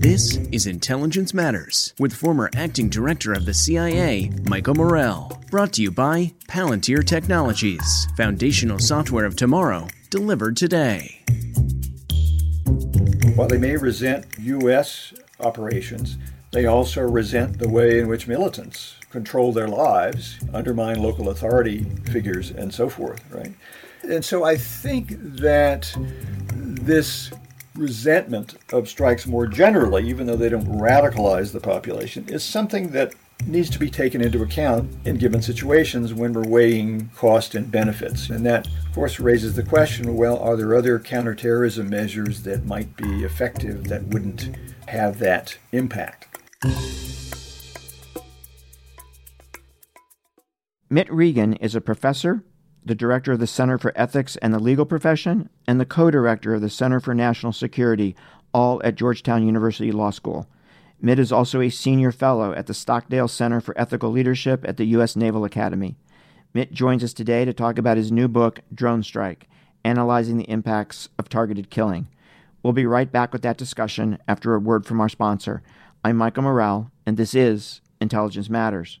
This is Intelligence Matters with former acting director of the CIA, Michael Morell. Brought to you by Palantir Technologies, foundational software of tomorrow, delivered today. While they may resent U.S. operations, they also resent the way in which militants control their lives, undermine local authority figures, and so forth, right? And so I think that this resentment of strikes more generally, even though they don't radicalize the population, is something that needs to be taken into account in given situations when we're weighing cost and benefits. And that, of course, raises the question well, are there other counterterrorism measures that might be effective that wouldn't have that impact? Mitt Regan is a professor, the director of the Center for Ethics and the Legal Profession, and the co director of the Center for National Security, all at Georgetown University Law School. Mitt is also a senior fellow at the Stockdale Center for Ethical Leadership at the U.S. Naval Academy. Mitt joins us today to talk about his new book, Drone Strike Analyzing the Impacts of Targeted Killing. We'll be right back with that discussion after a word from our sponsor. I'm Michael Morell, and this is Intelligence Matters.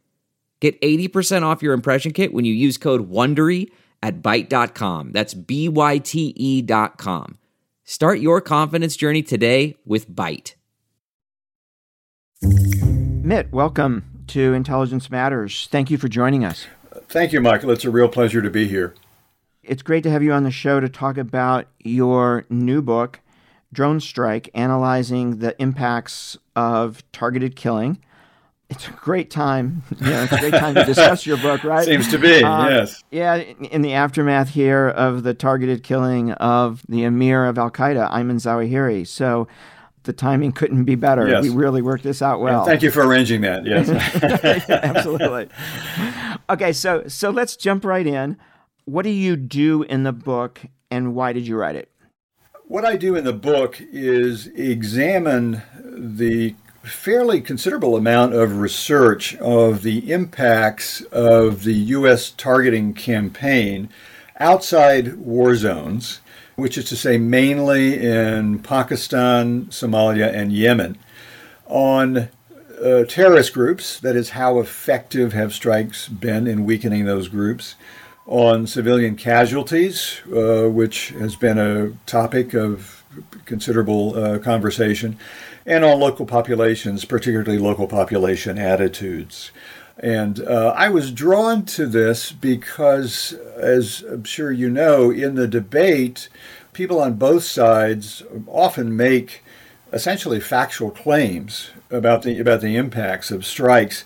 Get 80% off your impression kit when you use code WONDERY at Byte.com. That's B-Y-T-E dot com. Start your confidence journey today with Byte. Mitt, welcome to Intelligence Matters. Thank you for joining us. Thank you, Michael. It's a real pleasure to be here. It's great to have you on the show to talk about your new book, Drone Strike Analyzing the Impacts of Targeted Killing it's a great time. You know, it's a great time to discuss your book, right? Seems to be, um, yes. Yeah, in the aftermath here of the targeted killing of the emir of Al Qaeda, Ayman Zawahiri. So the timing couldn't be better. Yes. We really worked this out well. Yeah, thank you for arranging that. Yes, absolutely. Okay, so so let's jump right in. What do you do in the book, and why did you write it? What I do in the book is examine the fairly considerable amount of research of the impacts of the U.S. targeting campaign outside war zones, which is to say, mainly in Pakistan, Somalia, and Yemen, on uh, terrorist groups. That is, how effective have strikes been in weakening those groups? On civilian casualties, uh, which has been a topic of considerable uh, conversation and on local populations, particularly local population attitudes. And uh, I was drawn to this because, as I'm sure you know, in the debate, people on both sides often make essentially factual claims about the about the impacts of strikes.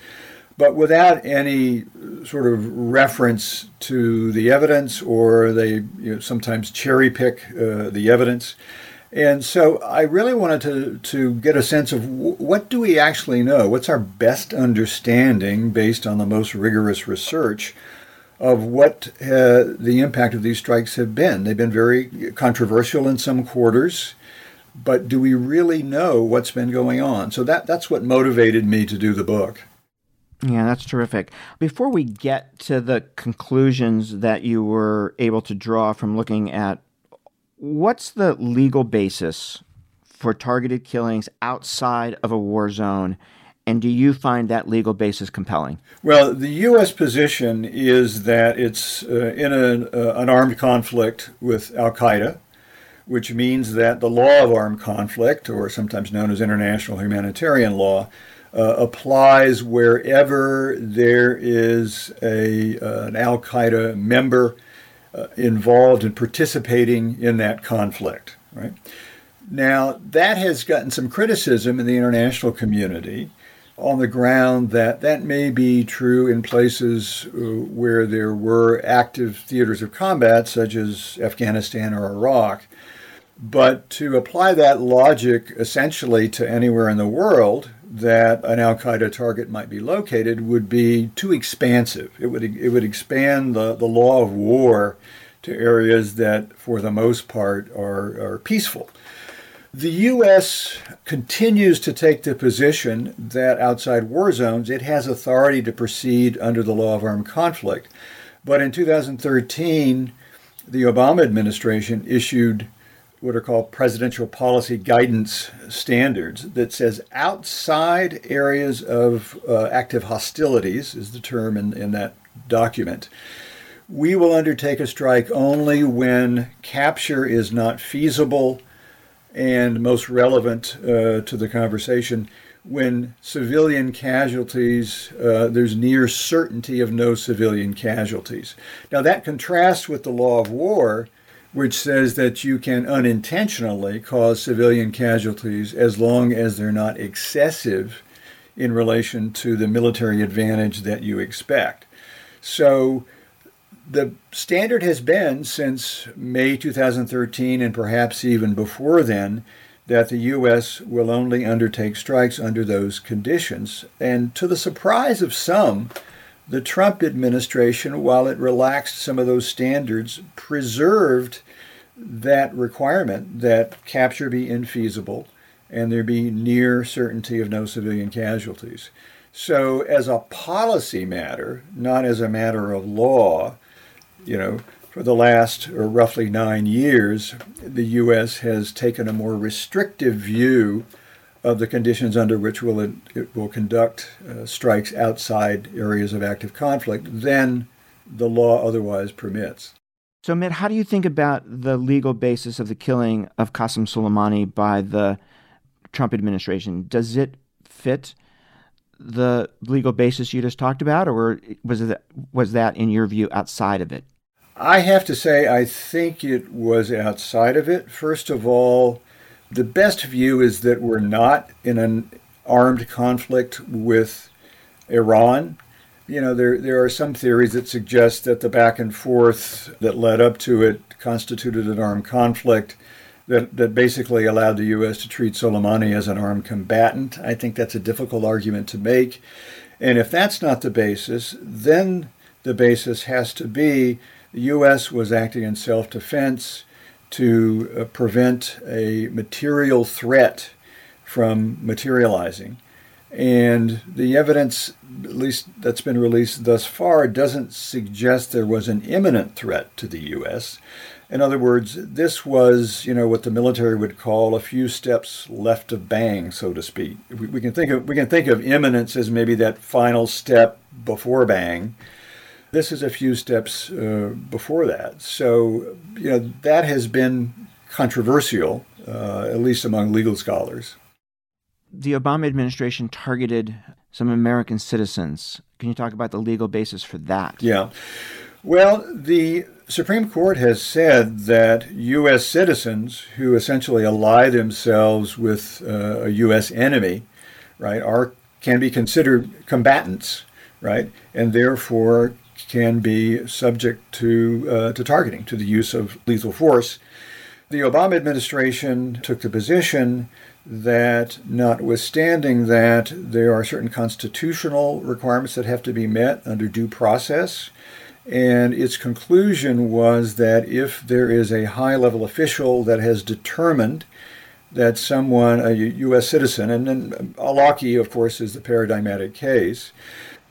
but without any sort of reference to the evidence, or they you know, sometimes cherry pick uh, the evidence. And so I really wanted to, to get a sense of what do we actually know? What's our best understanding based on the most rigorous research of what uh, the impact of these strikes have been? They've been very controversial in some quarters, but do we really know what's been going on? So that, that's what motivated me to do the book. Yeah, that's terrific. Before we get to the conclusions that you were able to draw from looking at what's the legal basis for targeted killings outside of a war zone? And do you find that legal basis compelling? Well, the U.S. position is that it's uh, in a, uh, an armed conflict with Al Qaeda, which means that the law of armed conflict, or sometimes known as international humanitarian law, uh, applies wherever there is a, uh, an Al Qaeda member uh, involved in participating in that conflict, right? Now, that has gotten some criticism in the international community on the ground that that may be true in places uh, where there were active theaters of combat, such as Afghanistan or Iraq. But to apply that logic essentially to anywhere in the world that an Al Qaeda target might be located would be too expansive. It would it would expand the, the law of war to areas that, for the most part, are, are peaceful. The U.S. continues to take the position that outside war zones it has authority to proceed under the law of armed conflict. But in 2013, the Obama administration issued what are called presidential policy guidance standards that says outside areas of uh, active hostilities is the term in, in that document we will undertake a strike only when capture is not feasible and most relevant uh, to the conversation when civilian casualties, uh, there's near certainty of no civilian casualties. Now, that contrasts with the law of war, which says that you can unintentionally cause civilian casualties as long as they're not excessive in relation to the military advantage that you expect. So, the standard has been since May 2013 and perhaps even before then that the U.S. will only undertake strikes under those conditions. And to the surprise of some, the Trump administration, while it relaxed some of those standards, preserved that requirement that capture be infeasible and there be near certainty of no civilian casualties. So, as a policy matter, not as a matter of law, you know, for the last or roughly nine years, the U.S. has taken a more restrictive view of the conditions under which will it, it will conduct uh, strikes outside areas of active conflict than the law otherwise permits. So, Mitt, how do you think about the legal basis of the killing of Qasem Soleimani by the Trump administration? Does it fit the legal basis you just talked about, or was it was that, in your view, outside of it? I have to say, I think it was outside of it. First of all, the best view is that we're not in an armed conflict with Iran you know, there there are some theories that suggest that the back and forth that led up to it constituted an armed conflict that, that basically allowed the U.S. to treat Soleimani as an armed combatant. I think that's a difficult argument to make. And if that's not the basis, then the basis has to be the U.S. was acting in self defense to uh, prevent a material threat from materializing. And the evidence, at least that's been released thus far, doesn't suggest there was an imminent threat to the U.S. In other words, this was, you know, what the military would call a few steps left of bang, so to speak. We, we can think of we can think of imminence as maybe that final step before bang. This is a few steps uh, before that. So, you know, that has been controversial, uh, at least among legal scholars the Obama administration targeted some American citizens. Can you talk about the legal basis for that? Yeah. Well, the Supreme Court has said that U.S. citizens who essentially ally themselves with uh, a U.S. enemy, right, are can be considered combatants right? And therefore can be subject to, uh, to targeting, to the use of lethal force. The Obama administration took the position that, notwithstanding that, there are certain constitutional requirements that have to be met under due process. And its conclusion was that if there is a high level official that has determined that someone, a U.S. citizen, and then Awlaki, of course, is the paradigmatic case,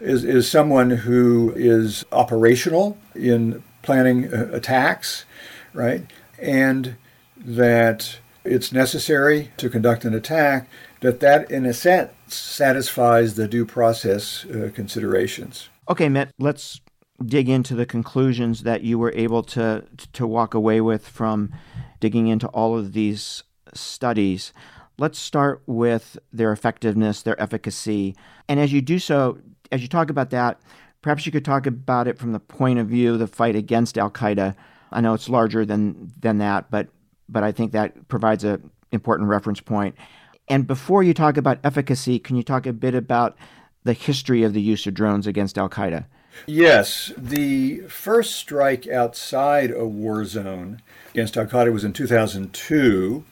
is, is someone who is operational in planning attacks, right? And that it's necessary to conduct an attack, that that, in a sense, satisfies the due process uh, considerations. Okay, Mitt, let's dig into the conclusions that you were able to to walk away with from digging into all of these studies. Let's start with their effectiveness, their efficacy. And as you do so, as you talk about that, perhaps you could talk about it from the point of view of the fight against Al Qaeda. I know it's larger than than that, but but I think that provides an important reference point. And before you talk about efficacy, can you talk a bit about the history of the use of drones against Al Qaeda? Yes, the first strike outside a war zone against Al Qaeda was in 2002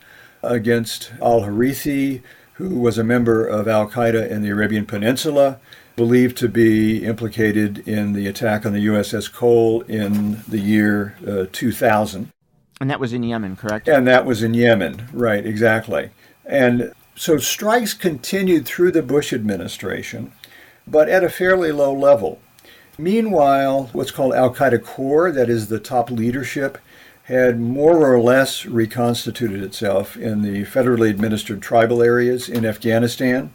against al Harithi, who was a member of Al Qaeda in the Arabian Peninsula, believed to be implicated in the attack on the USS Cole in the year uh, 2000. And that was in Yemen, correct? And that was in Yemen, right, exactly. And so strikes continued through the Bush administration, but at a fairly low level. Meanwhile, what's called Al Qaeda Core, that is the top leadership, had more or less reconstituted itself in the federally administered tribal areas in Afghanistan.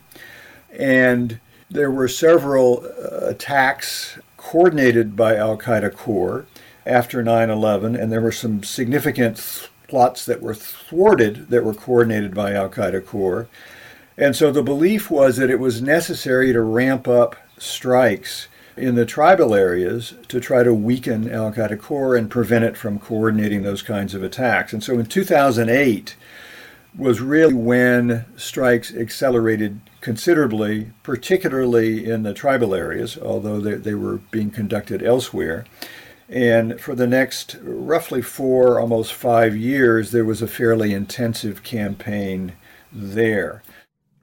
And there were several uh, attacks coordinated by Al Qaeda Core after 9 11, and there were some significant plots that were thwarted that were coordinated by Al Qaeda Core. And so the belief was that it was necessary to ramp up strikes in the tribal areas to try to weaken Al Qaeda core and prevent it from coordinating those kinds of attacks. And so in 2008 was really when strikes accelerated considerably, particularly in the tribal areas, although they, they were being conducted elsewhere. And for the next roughly four, almost five years, there was a fairly intensive campaign there.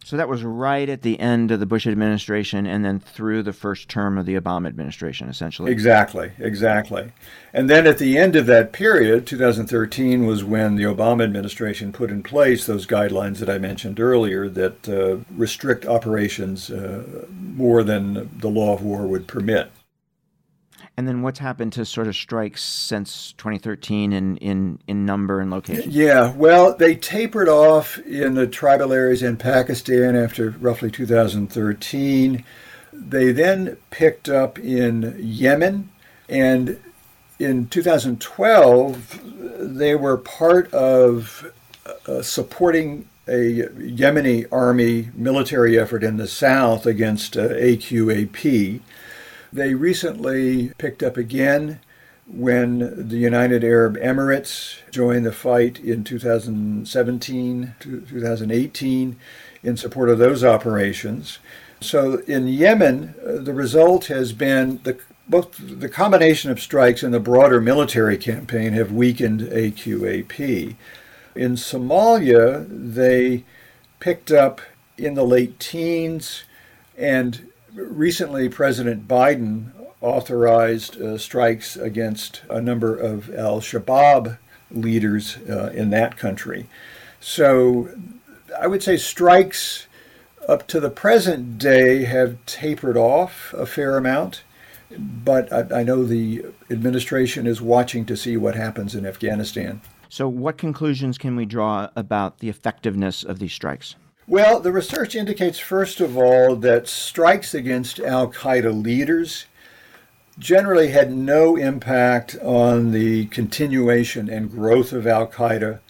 So that was right at the end of the Bush administration and then through the first term of the Obama administration, essentially. Exactly, exactly. And then at the end of that period, 2013 was when the Obama administration put in place those guidelines that I mentioned earlier that uh, restrict operations uh, more than the law of war would permit. And then what's happened to sort of strikes since 2013 in, in, in number and location? Yeah, well, they tapered off in the tribal areas in Pakistan after roughly 2013. They then picked up in Yemen, and in 2012, they were part of uh, supporting a Yemeni army military effort in the south against uh, AQAP. They recently picked up again when the United Arab Emirates joined the fight in 2017 to 2018 in support of those operations. So in Yemen, uh, the result has been the both the combination of strikes and the broader military campaign have weakened AQAP. In Somalia, they picked up in the late teens and recently, President Biden authorized uh, strikes against a number of al Shabaab leaders uh, in that country. So I would say strikes up to the present day have tapered off a fair amount, but I, I know the administration is watching to see what happens in Afghanistan. So, what conclusions can we draw about the effectiveness of these strikes? Well, the research indicates, first of all, that strikes against Al Qaeda leaders generally had no impact on the continuation and growth of Al Qaeda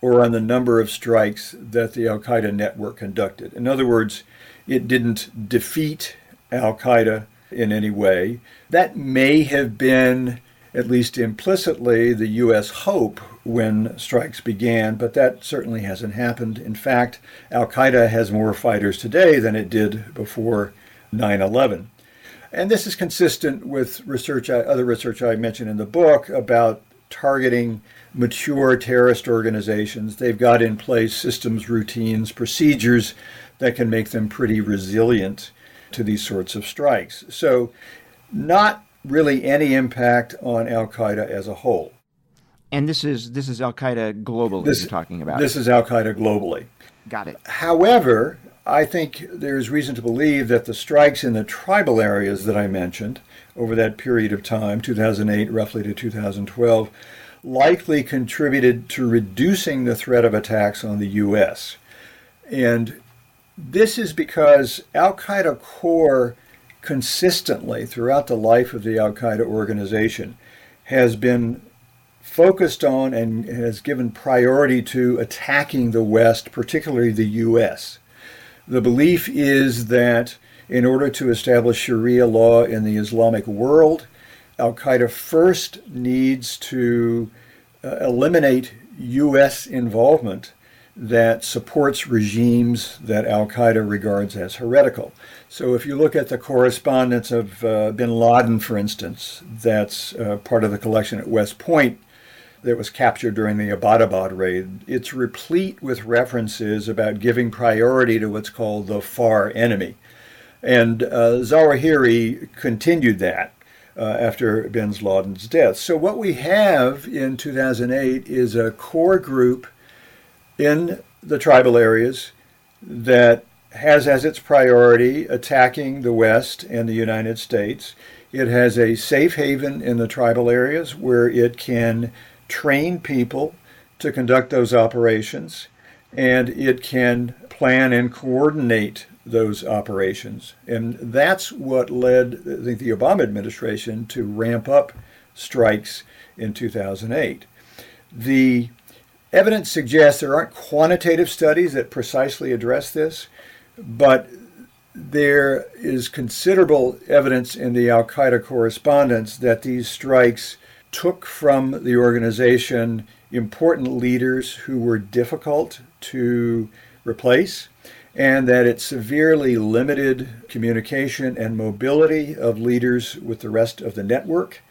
or on the number of strikes that the Al Qaeda network conducted. In other words, it didn't defeat Al Qaeda in any way. That may have been, at least implicitly, the U.S. hope when strikes began, but that certainly hasn't happened. In fact, Al Qaeda has more fighters today than it did before 9 11. And this is consistent with research, other research I mentioned in the book about targeting mature terrorist organizations. They've got in place systems, routines, procedures that can make them pretty resilient to these sorts of strikes. So, not really any impact on Al Qaeda as a whole. And this is this is Al Qaeda globally this, you're talking about. This is Al Qaeda globally. Got it. However, I think there's reason to believe that the strikes in the tribal areas that I mentioned over that period of time, 2008 roughly to 2012, likely contributed to reducing the threat of attacks on the U.S. And this is because Al Qaeda core consistently throughout the life of the Al Qaeda organization has been focused on and has given priority to attacking the West, particularly the U.S. The belief is that in order to establish Sharia law in the Islamic world, Al Qaeda first needs to uh, eliminate U.S. involvement that supports regimes that Al Qaeda regards as heretical. So, if you look at the correspondence of uh, bin Laden, for instance, that's uh, part of the collection at West Point, that was captured during the Abbottabad raid, it's replete with references about giving priority to what's called the far enemy. And uh, Zawahiri continued that uh, after bin Laden's death. So, what we have in 2008 is a core group in the tribal areas that has as its priority attacking the West and the United States. It has a safe haven in the tribal areas where it can train people to conduct those operations, and it can plan and coordinate those operations. And that's what led, I think, the Obama administration to ramp up strikes in 2008. The evidence suggests there aren't quantitative studies that precisely address this, but there is considerable evidence in the Al Qaeda correspondence that these strikes took from the organization important leaders who were difficult to replace, and that it severely limited communication and mobility of leaders with the rest of the network.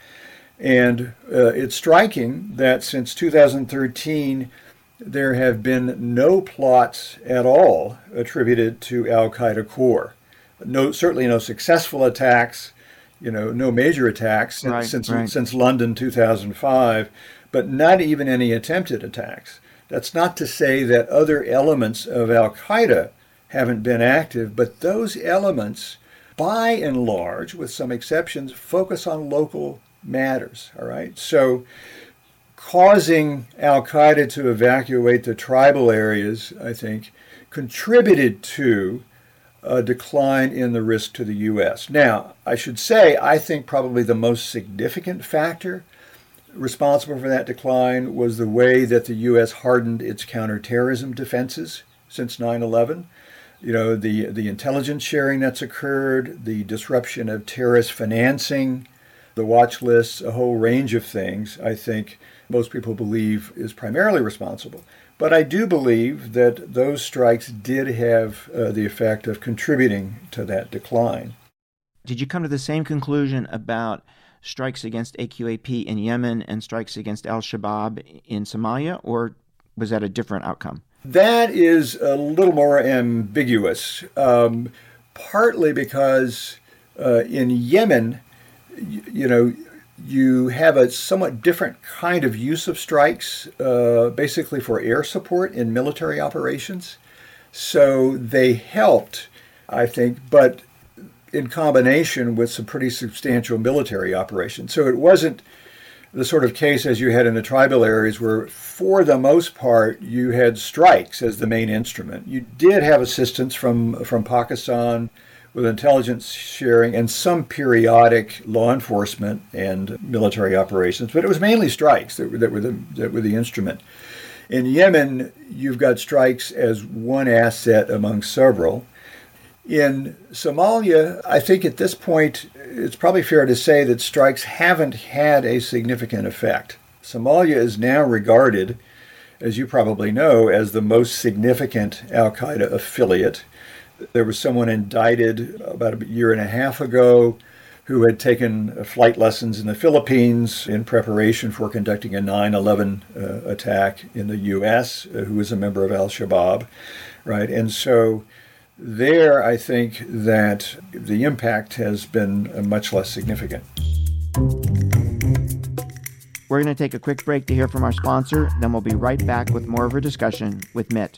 And uh, it's striking that since 2013, there have been no plots at all attributed to Al Qaeda core. No, certainly no successful attacks, you know, no major attacks since right, since, right. since London 2005, but not even any attempted attacks. That's not to say that other elements of Al Qaeda haven't been active, but those elements, by and large, with some exceptions, focus on local matters. All right, so causing Al Qaeda to evacuate the tribal areas, I think, contributed to a decline in the risk to the U.S. Now, I should say, I think probably the most significant factor responsible for that decline was the way that the U.S. hardened its counterterrorism defenses since 9 11. You know, the, the intelligence sharing that's occurred, the disruption of terrorist financing, the watch lists, a whole range of things, I think most people believe is primarily responsible. But I do believe that those strikes did have uh, the effect of contributing to that decline. Did you come to the same conclusion about strikes against AQAP in Yemen and strikes against Al Shabaab in Somalia, or was that a different outcome? That is a little more ambiguous, um, partly because uh, in Yemen, you, you know, you have a somewhat different kind of use of strikes, uh, basically for air support in military operations. So they helped, I think, but in combination with some pretty substantial military operations. So it wasn't the sort of case as you had in the tribal areas where, for the most part, you had strikes as the main instrument. You did have assistance from, from Pakistan with intelligence sharing and some periodic law enforcement and military operations, but it was mainly strikes that were, that were, the, that were the instrument. In Yemen, you've got strikes as one asset among several. In Somalia, I think at this point, it's probably fair to say that strikes haven't had a significant effect. Somalia is now regarded, as you probably know, as the most significant Al Qaeda affiliate there was someone indicted about a year and a half ago who had taken flight lessons in the Philippines in preparation for conducting a 9 11 uh, attack in the U.S., uh, who was a member of Al Shabaab, right? And so there, I think that the impact has been uh, much less significant. We're going to take a quick break to hear from our sponsor, then we'll be right back with more of our discussion with Mitt.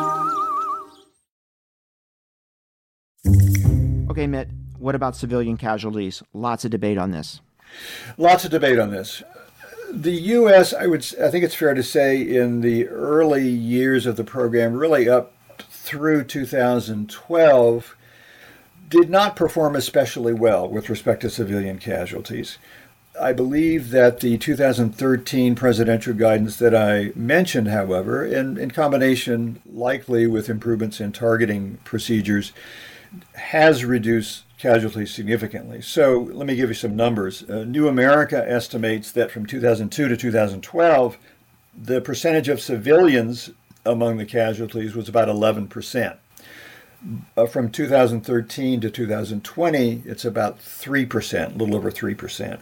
Okay, Mitt, what about civilian casualties? Lots of debate on this. Lots of debate on this. The U.S., I would, I think it's fair to say, in the early years of the program, really up through 2012, did not perform especially well with respect to civilian casualties. I believe that the 2013 presidential guidance that I mentioned, however, in, in combination likely with improvements in targeting procedures, has reduced casualties significantly. So let me give you some numbers. Uh, New America estimates that from 2002 to 2012, the percentage of civilians among the casualties was about 11 percent. Uh, from 2013 to 2020, it's about 3%, a little over 3%.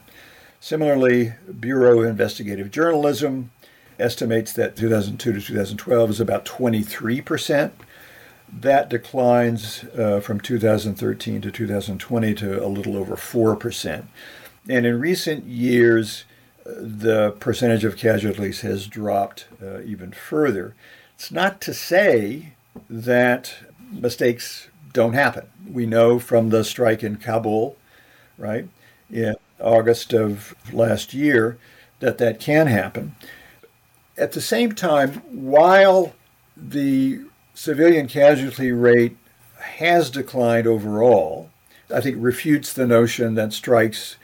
Similarly, Bureau of Investigative Journalism estimates that 2002 to 2012 is about 23%. That declines uh, from 2013 to 2020 to a little over 4%. And in recent years, the percentage of casualties has dropped uh, even further. It's not to say that mistakes don't happen. We know from the strike in Kabul, right, in August of last year, that that can happen. At the same time, while the civilian casualty rate has declined overall, I think refutes the notion that strikes,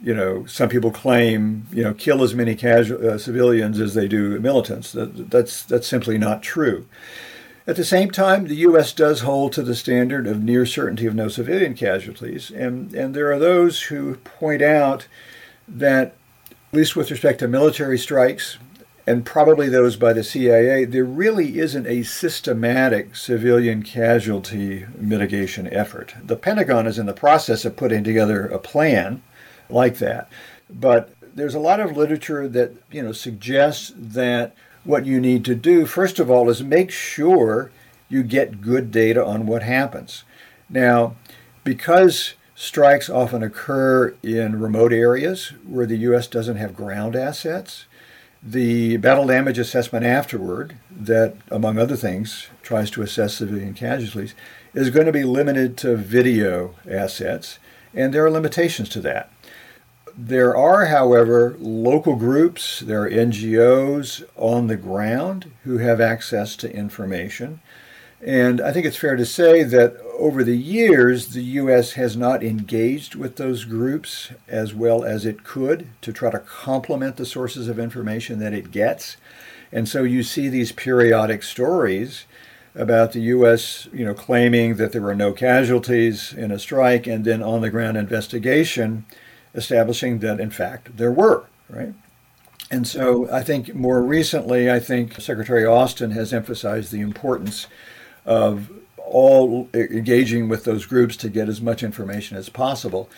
you know, some people claim, you know, kill as many casual, uh, civilians as they do militants. That, that's that's simply not true. At the same time, the U.S. does hold to the standard of near certainty of no civilian casualties, and, and there are those who point out that, at least with respect to military strikes, and probably those by the CIA, there really isn't a systematic civilian casualty mitigation effort. The Pentagon is in the process of putting together a plan like that, but there's a lot of literature that you know suggests that what you need to do, first of all, is make sure you get good data on what happens. Now, because strikes often occur in remote areas where the U.S. doesn't have ground assets, the battle damage assessment afterward, that, among other things, tries to assess civilian casualties, is going to be limited to video assets, and there are limitations to that. There are, however, local groups, there are NGOs on the ground who have access to information. And I think it's fair to say that over the years, the U.S. has not engaged with those groups as well as it could to try to complement the sources of information that it gets. And so you see these periodic stories about the U.S. you know claiming that there were no casualties in a strike, and then on the ground investigation establishing that, in fact, there were, right? And so I think more recently, I think Secretary Austin has emphasized the importance of all engaging with those groups to get as much information as possible.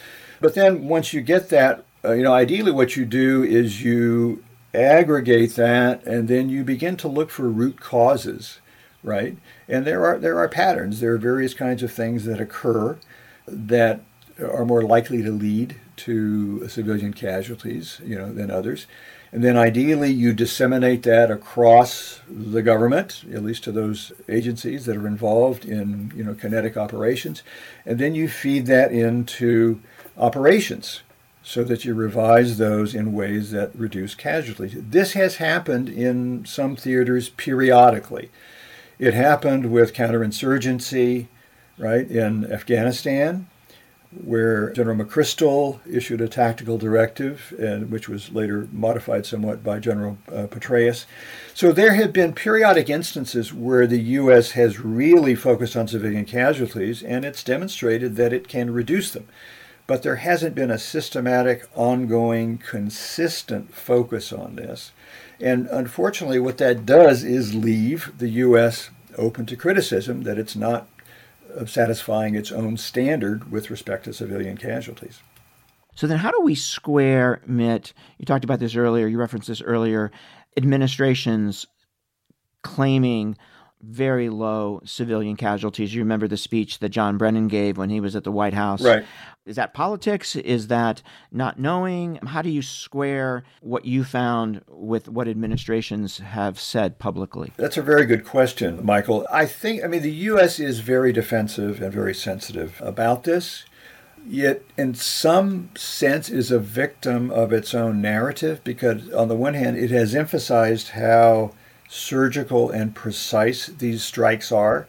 But then once you get that, uh, you know, ideally what you do is you aggregate that and then you begin to look for root causes, right? And there are there are patterns. There are various kinds of things that occur that are more likely to lead to civilian casualties, you know, than others. And then ideally you disseminate that across the government, at least to those agencies that are involved in, you know, kinetic operations. And then you feed that into operations so that you revise those in ways that reduce casualties. This has happened in some theaters periodically. It happened with counterinsurgency right, in Afghanistan, where General McChrystal issued a tactical directive, and which was later modified somewhat by General uh, Petraeus. So there have been periodic instances where the U.S. has really focused on civilian casualties, and it's demonstrated that it can reduce them. But there hasn't been a systematic, ongoing, consistent focus on this. And unfortunately, what that does is leave the U.S. open to criticism that it's not of satisfying its own standard with respect to civilian casualties. So then, how do we square, Mitt? You talked about this earlier. You referenced this earlier. Administrations claiming very low civilian casualties. You remember the speech that John Brennan gave when he was at the White House. Right. Is that politics? Is that not knowing? How do you square what you found with what administrations have said publicly? That's a very good question, Michael. I think, I mean, the U.S. is very defensive and very sensitive about this, yet, in some sense, is a victim of its own narrative because, on the one hand, it has emphasized how surgical and precise these strikes are.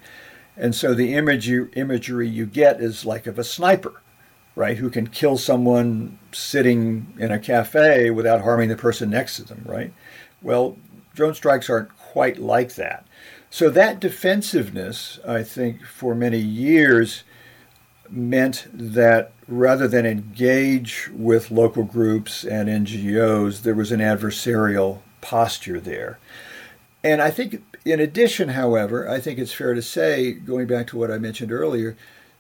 And so the imagery, imagery you get is like of a sniper, right, who can kill someone sitting in a cafe without harming the person next to them, right? Well, drone strikes aren't quite like that. So that defensiveness, I think, for many years meant that rather than engage with local groups and NGOs, there was an adversarial posture there. And I think, in addition, however, I think it's fair to say, going back to what I mentioned earlier,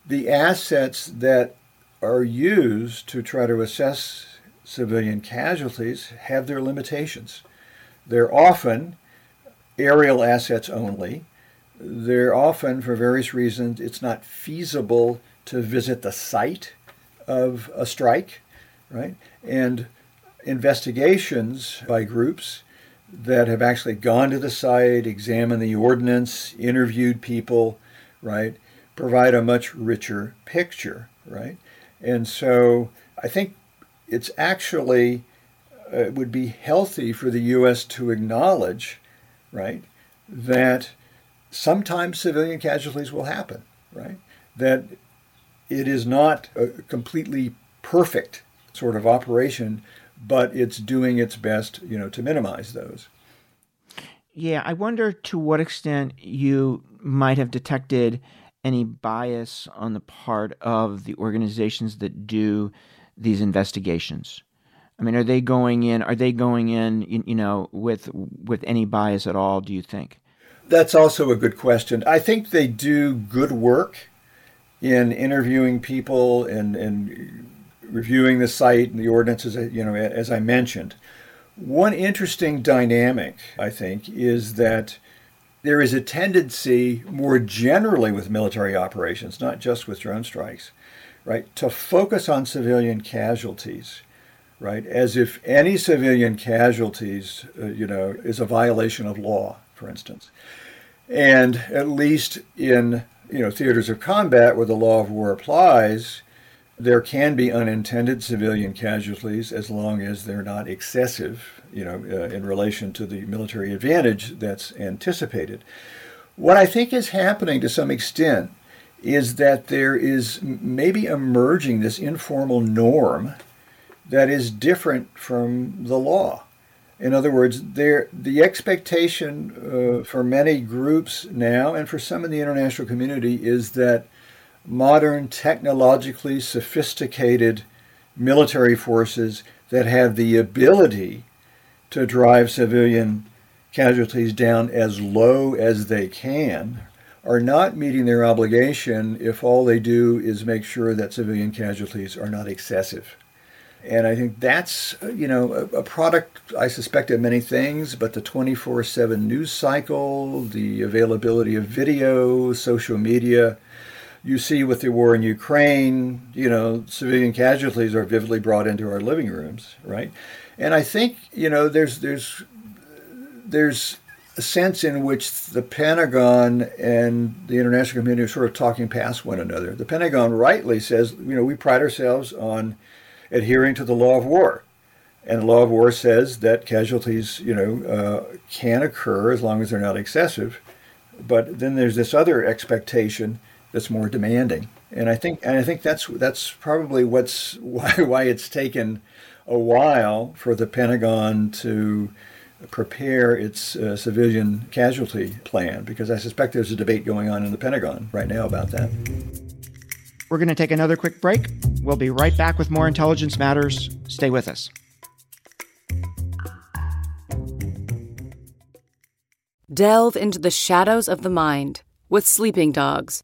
the assets that are used to try to assess civilian casualties have their limitations. They're often aerial assets only. They're often, for various reasons, it's not feasible to visit the site of a strike, right? And investigations by groups that have actually gone to the site, examined the ordinance, interviewed people, right, provide a much richer picture, right? And so I think it's actually uh, it would be healthy for the U.S. to acknowledge, right, that sometimes civilian casualties will happen, right? That it is not a completely perfect sort of operation but it's doing its best, you know, to minimize those. Yeah, I wonder to what extent you might have detected any bias on the part of the organizations that do these investigations. I mean, are they going in? Are they going in? You know, with with any bias at all? Do you think? That's also a good question. I think they do good work in interviewing people and and reviewing the site and the ordinances, you know, as I mentioned. One interesting dynamic, I think, is that there is a tendency more generally with military operations, not just with drone strikes, right, to focus on civilian casualties, right, as if any civilian casualties, uh, you know, is a violation of law, for instance. And at least in, you know, theaters of combat where the law of war applies, there can be unintended civilian casualties as long as they're not excessive, you know, uh, in relation to the military advantage that's anticipated. What I think is happening to some extent is that there is maybe emerging this informal norm that is different from the law. In other words, there the expectation uh, for many groups now and for some in the international community is that modern, technologically sophisticated military forces that have the ability to drive civilian casualties down as low as they can are not meeting their obligation if all they do is make sure that civilian casualties are not excessive. And I think that's, you know, a, a product, I suspect, of many things, but the 24 7 news cycle, the availability of video, social media, you see with the war in Ukraine, you know, civilian casualties are vividly brought into our living rooms, right? And I think, you know, there's there's there's a sense in which the Pentagon and the international community are sort of talking past one another. The Pentagon rightly says, you know, we pride ourselves on adhering to the law of war. And the law of war says that casualties, you know, uh, can occur as long as they're not excessive. But then there's this other expectation that's more demanding. And I think and I think that's that's probably what's why why it's taken a while for the Pentagon to prepare its uh, civilian casualty plan because I suspect there's a debate going on in the Pentagon right now about that. We're going to take another quick break. We'll be right back with more Intelligence Matters. Stay with us. Delve into the shadows of the mind with Sleeping Dogs,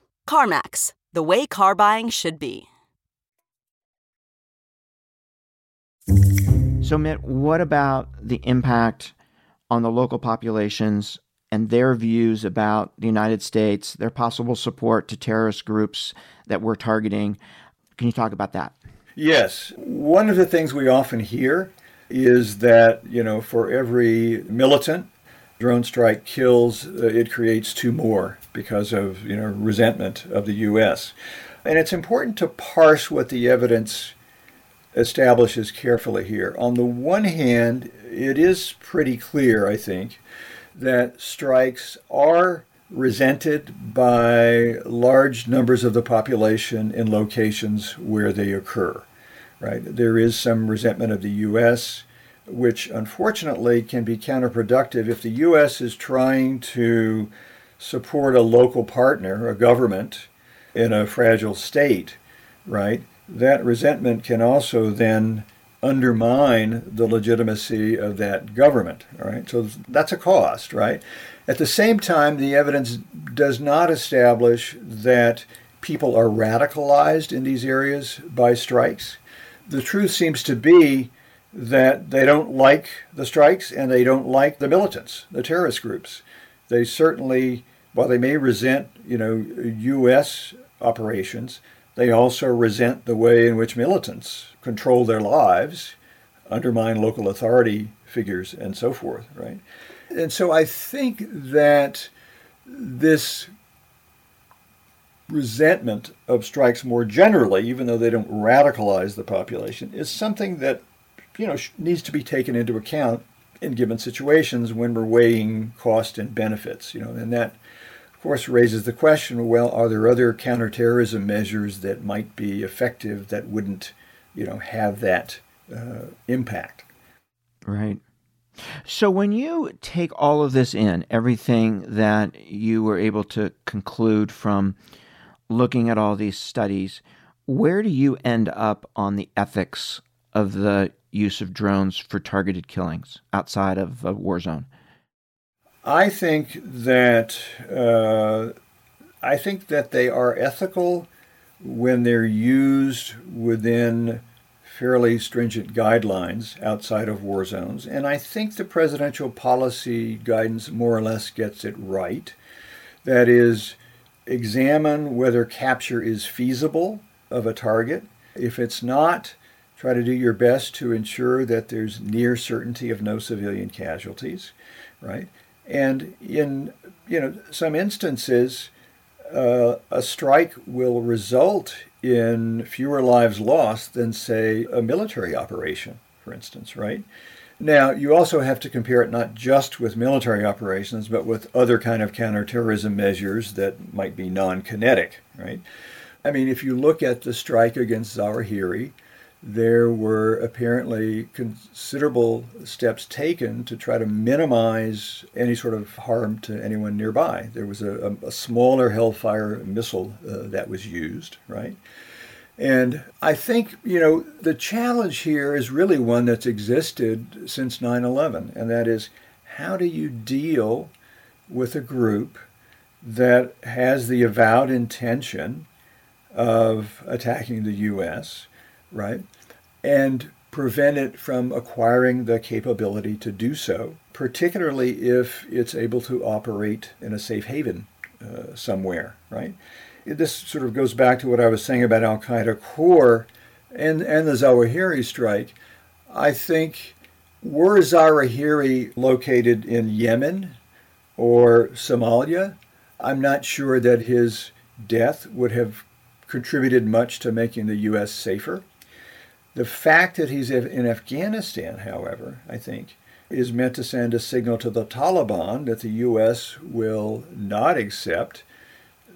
CarMax, the way car buying should be. So, Mitt, what about the impact on the local populations and their views about the United States, their possible support to terrorist groups that we're targeting? Can you talk about that? Yes. One of the things we often hear is that, you know, for every militant drone strike kills, uh, it creates two more because of, you know, resentment of the U.S. And it's important to parse what the evidence establishes carefully here. On the one hand, it is pretty clear, I think, that strikes are resented by large numbers of the population in locations where they occur. Right? There is some resentment of the U.S., which unfortunately can be counterproductive if the U.S. is trying to support a local partner, a government, in a fragile state, right? that resentment can also then undermine the legitimacy of that government. Right, so that's a cost. Right. At the same time, the evidence does not establish that people are radicalized in these areas by strikes. The truth seems to be that they don't like the strikes and they don't like the militants, the terrorist groups. They certainly, while they may resent, you know, U.S. operations, they also resent the way in which militants control their lives, undermine local authority figures, and so forth, right? And so I think that this resentment of strikes more generally, even though they don't radicalize the population, is something that you know needs to be taken into account in given situations when we're weighing cost and benefits. You know, and that of course, raises the question well, are there other counterterrorism measures that might be effective that wouldn't, you know, have that uh, impact? Right. So, when you take all of this in, everything that you were able to conclude from looking at all these studies, where do you end up on the ethics of the use of drones for targeted killings outside of a war zone? I think that uh, I think that they are ethical when they're used within fairly stringent guidelines outside of war zones, and I think the presidential policy guidance more or less gets it right. That is, examine whether capture is feasible of a target. If it's not, try to do your best to ensure that there's near certainty of no civilian casualties, right? And in you know some instances, uh, a strike will result in fewer lives lost than say a military operation, for instance, right? Now, you also have to compare it not just with military operations, but with other kind of counterterrorism measures that might be non-kinetic, right? I mean, if you look at the strike against Zawahiri, there were apparently considerable steps taken to try to minimize any sort of harm to anyone nearby. There was a, a smaller Hellfire missile uh, that was used, right? And I think, you know, the challenge here is really one that's existed since 9 11, and that is how do you deal with a group that has the avowed intention of attacking the U.S., right? And prevent it from acquiring the capability to do so, particularly if it's able to operate in a safe haven uh, somewhere, right? This sort of goes back to what I was saying about Al Qaeda core and, and the Zawahiri strike. I think were Zawahiri located in Yemen or Somalia, I'm not sure that his death would have contributed much to making the U.S. safer. The fact that he's in Afghanistan, however, I think, is meant to send a signal to the Taliban that the U.S. will not accept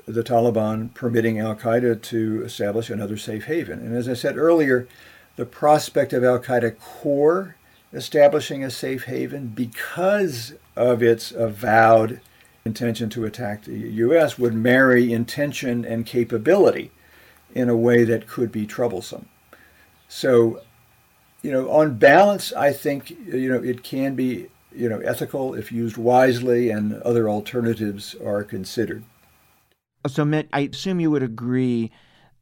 the Taliban permitting Al Qaeda to establish another safe haven. And as I said earlier, the prospect of Al Qaeda core establishing a safe haven because of its avowed intention to attack the U.S. would marry intention and capability in a way that could be troublesome. So, you know, on balance, I think you know it can be you know ethical if used wisely, and other alternatives are considered. So, Mitt, I assume you would agree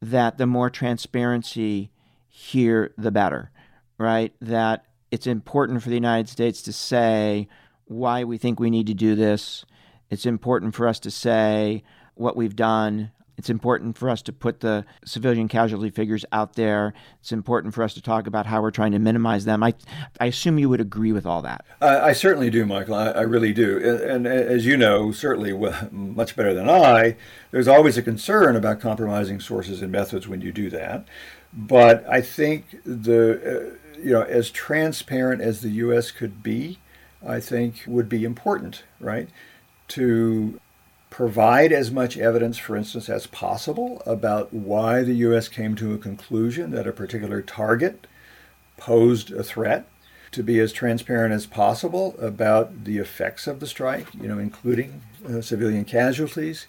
that the more transparency here, the better, right? That it's important for the United States to say why we think we need to do this. It's important for us to say what we've done, it's important for us to put the civilian casualty figures out there. It's important for us to talk about how we're trying to minimize them. I, I assume you would agree with all that. I, I certainly do, Michael. I, I really do. And, and, as you know, certainly much better than I, there's always a concern about compromising sources and methods when you do that. But I think the, uh, you know, as transparent as the U.S. could be, I think would be important, right? To provide as much evidence, for instance, as possible about why the U.S. came to a conclusion that a particular target posed a threat, to be as transparent as possible about the effects of the strike, you know, including uh, civilian casualties,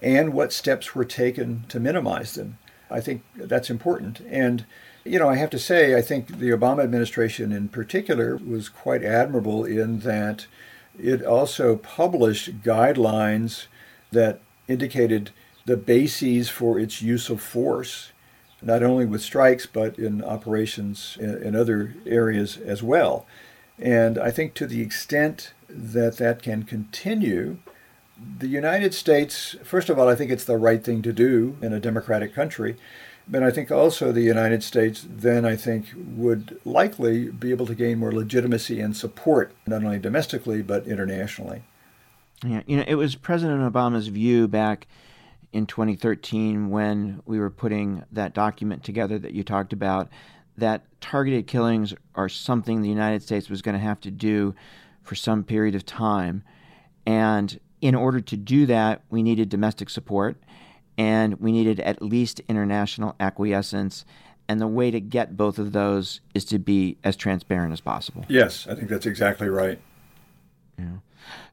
and what steps were taken to minimize them. I think that's important. And, you know, I have to say, I think the Obama administration in particular was quite admirable in that it also published guidelines that indicated the bases for its use of force, not only with strikes, but in operations in, other areas as well. And I think to the extent that that can continue, the United States, first of all, I think it's the right thing to do in a democratic country. But I think also the United States then, I think, would likely be able to gain more legitimacy and support, not only domestically, but internationally. Yeah, you know, it was President Obama's view back in 2013 when we were putting that document together that you talked about that targeted killings are something the United States was going to have to do for some period of time. And in order to do that, we needed domestic support and we needed at least international acquiescence. And the way to get both of those is to be as transparent as possible. Yes, I think that's exactly right. Yeah.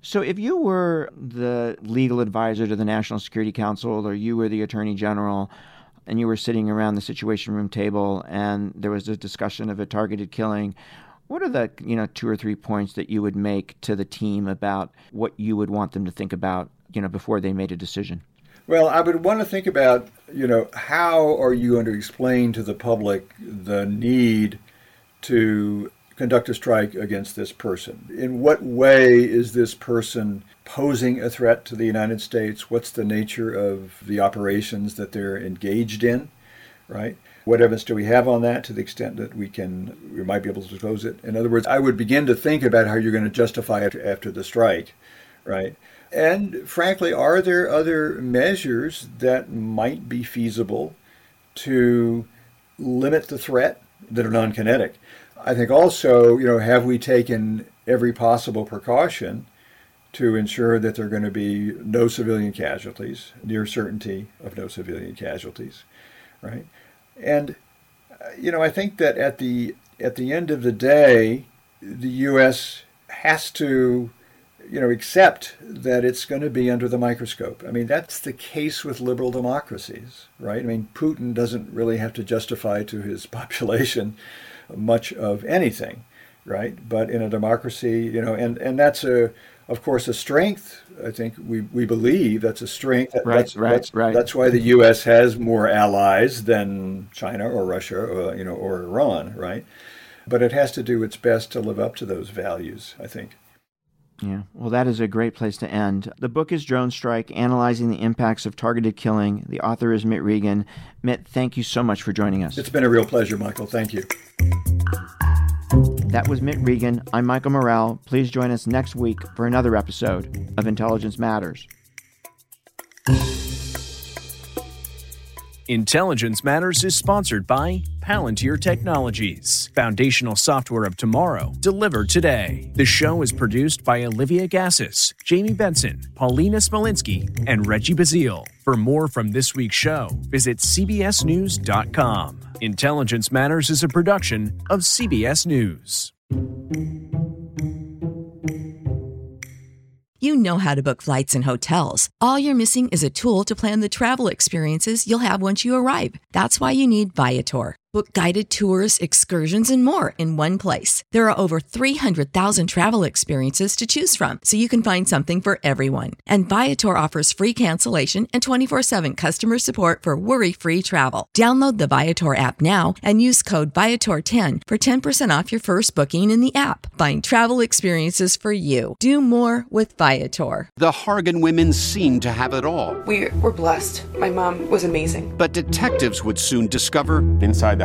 So, if you were the legal advisor to the National Security Council or you were the Attorney General and you were sitting around the Situation Room table and there was a discussion of a targeted killing, what are the you know two or three points that you would make to the team about what you would want them to think about you know before they made a decision? Well, I would want to think about you know how are you going to explain to the public the need to conduct a strike against this person? In what way is this person posing a threat to the United States? What's the nature of the operations that they're engaged in, right? What evidence do we have on that to the extent that we can, we might be able to disclose it? In other words, I would begin to think about how you're going to justify it after the strike, right? And frankly, are there other measures that might be feasible to limit the threat that are non kinetic? I think also, you know, have we taken every possible precaution to ensure that there are going to be no civilian casualties, near certainty of no civilian casualties, right? And uh, you know, I think that at the at the end of the day, the U.S. has to you know, accept that it's going to be under the microscope. I mean, that's the case with liberal democracies, right? I mean, Putin doesn't really have to justify to his population much of anything, right? But in a democracy, you know, and, and that's a, of course, a strength. I think we, we believe that's a strength. Right, that's, right, that's, right. That's why the U.S. has more allies than China or Russia, or, you know, or Iran, right? But it has to do its best to live up to those values. I think. Yeah, well, that is a great place to end. The book is Drone Strike Analyzing the Impacts of Targeted Killing. The author is Mitt Regan. Mitt, thank you so much for joining us. It's been a real pleasure, Michael. Thank you. That was Mitt Regan. I'm Michael Morell. Please join us next week for another episode of Intelligence Matters. Intelligence Matters is sponsored by Palantir Technologies, foundational software of tomorrow, delivered today. The show is produced by Olivia Gazis, Jamie Benson, Paulina Smolinski, and Reggie Bazile. For more from this week's show, visit CBSNews.com. Intelligence Matters is a production of CBS News. You know how to book flights and hotels. All you're missing is a tool to plan the travel experiences you'll have once you arrive. That's why you need Viator. Book guided tours, excursions, and more in one place. There are over 300,000 travel experiences to choose from, so you can find something for everyone. And Viator offers free cancellation and 24 7 customer support for worry free travel. Download the Viator app now and use code Viator10 for 10% off your first booking in the app. Find travel experiences for you. Do more with Viator. The Hargan women seemed to have it all. We were blessed. My mom was amazing. But detectives would soon discover inside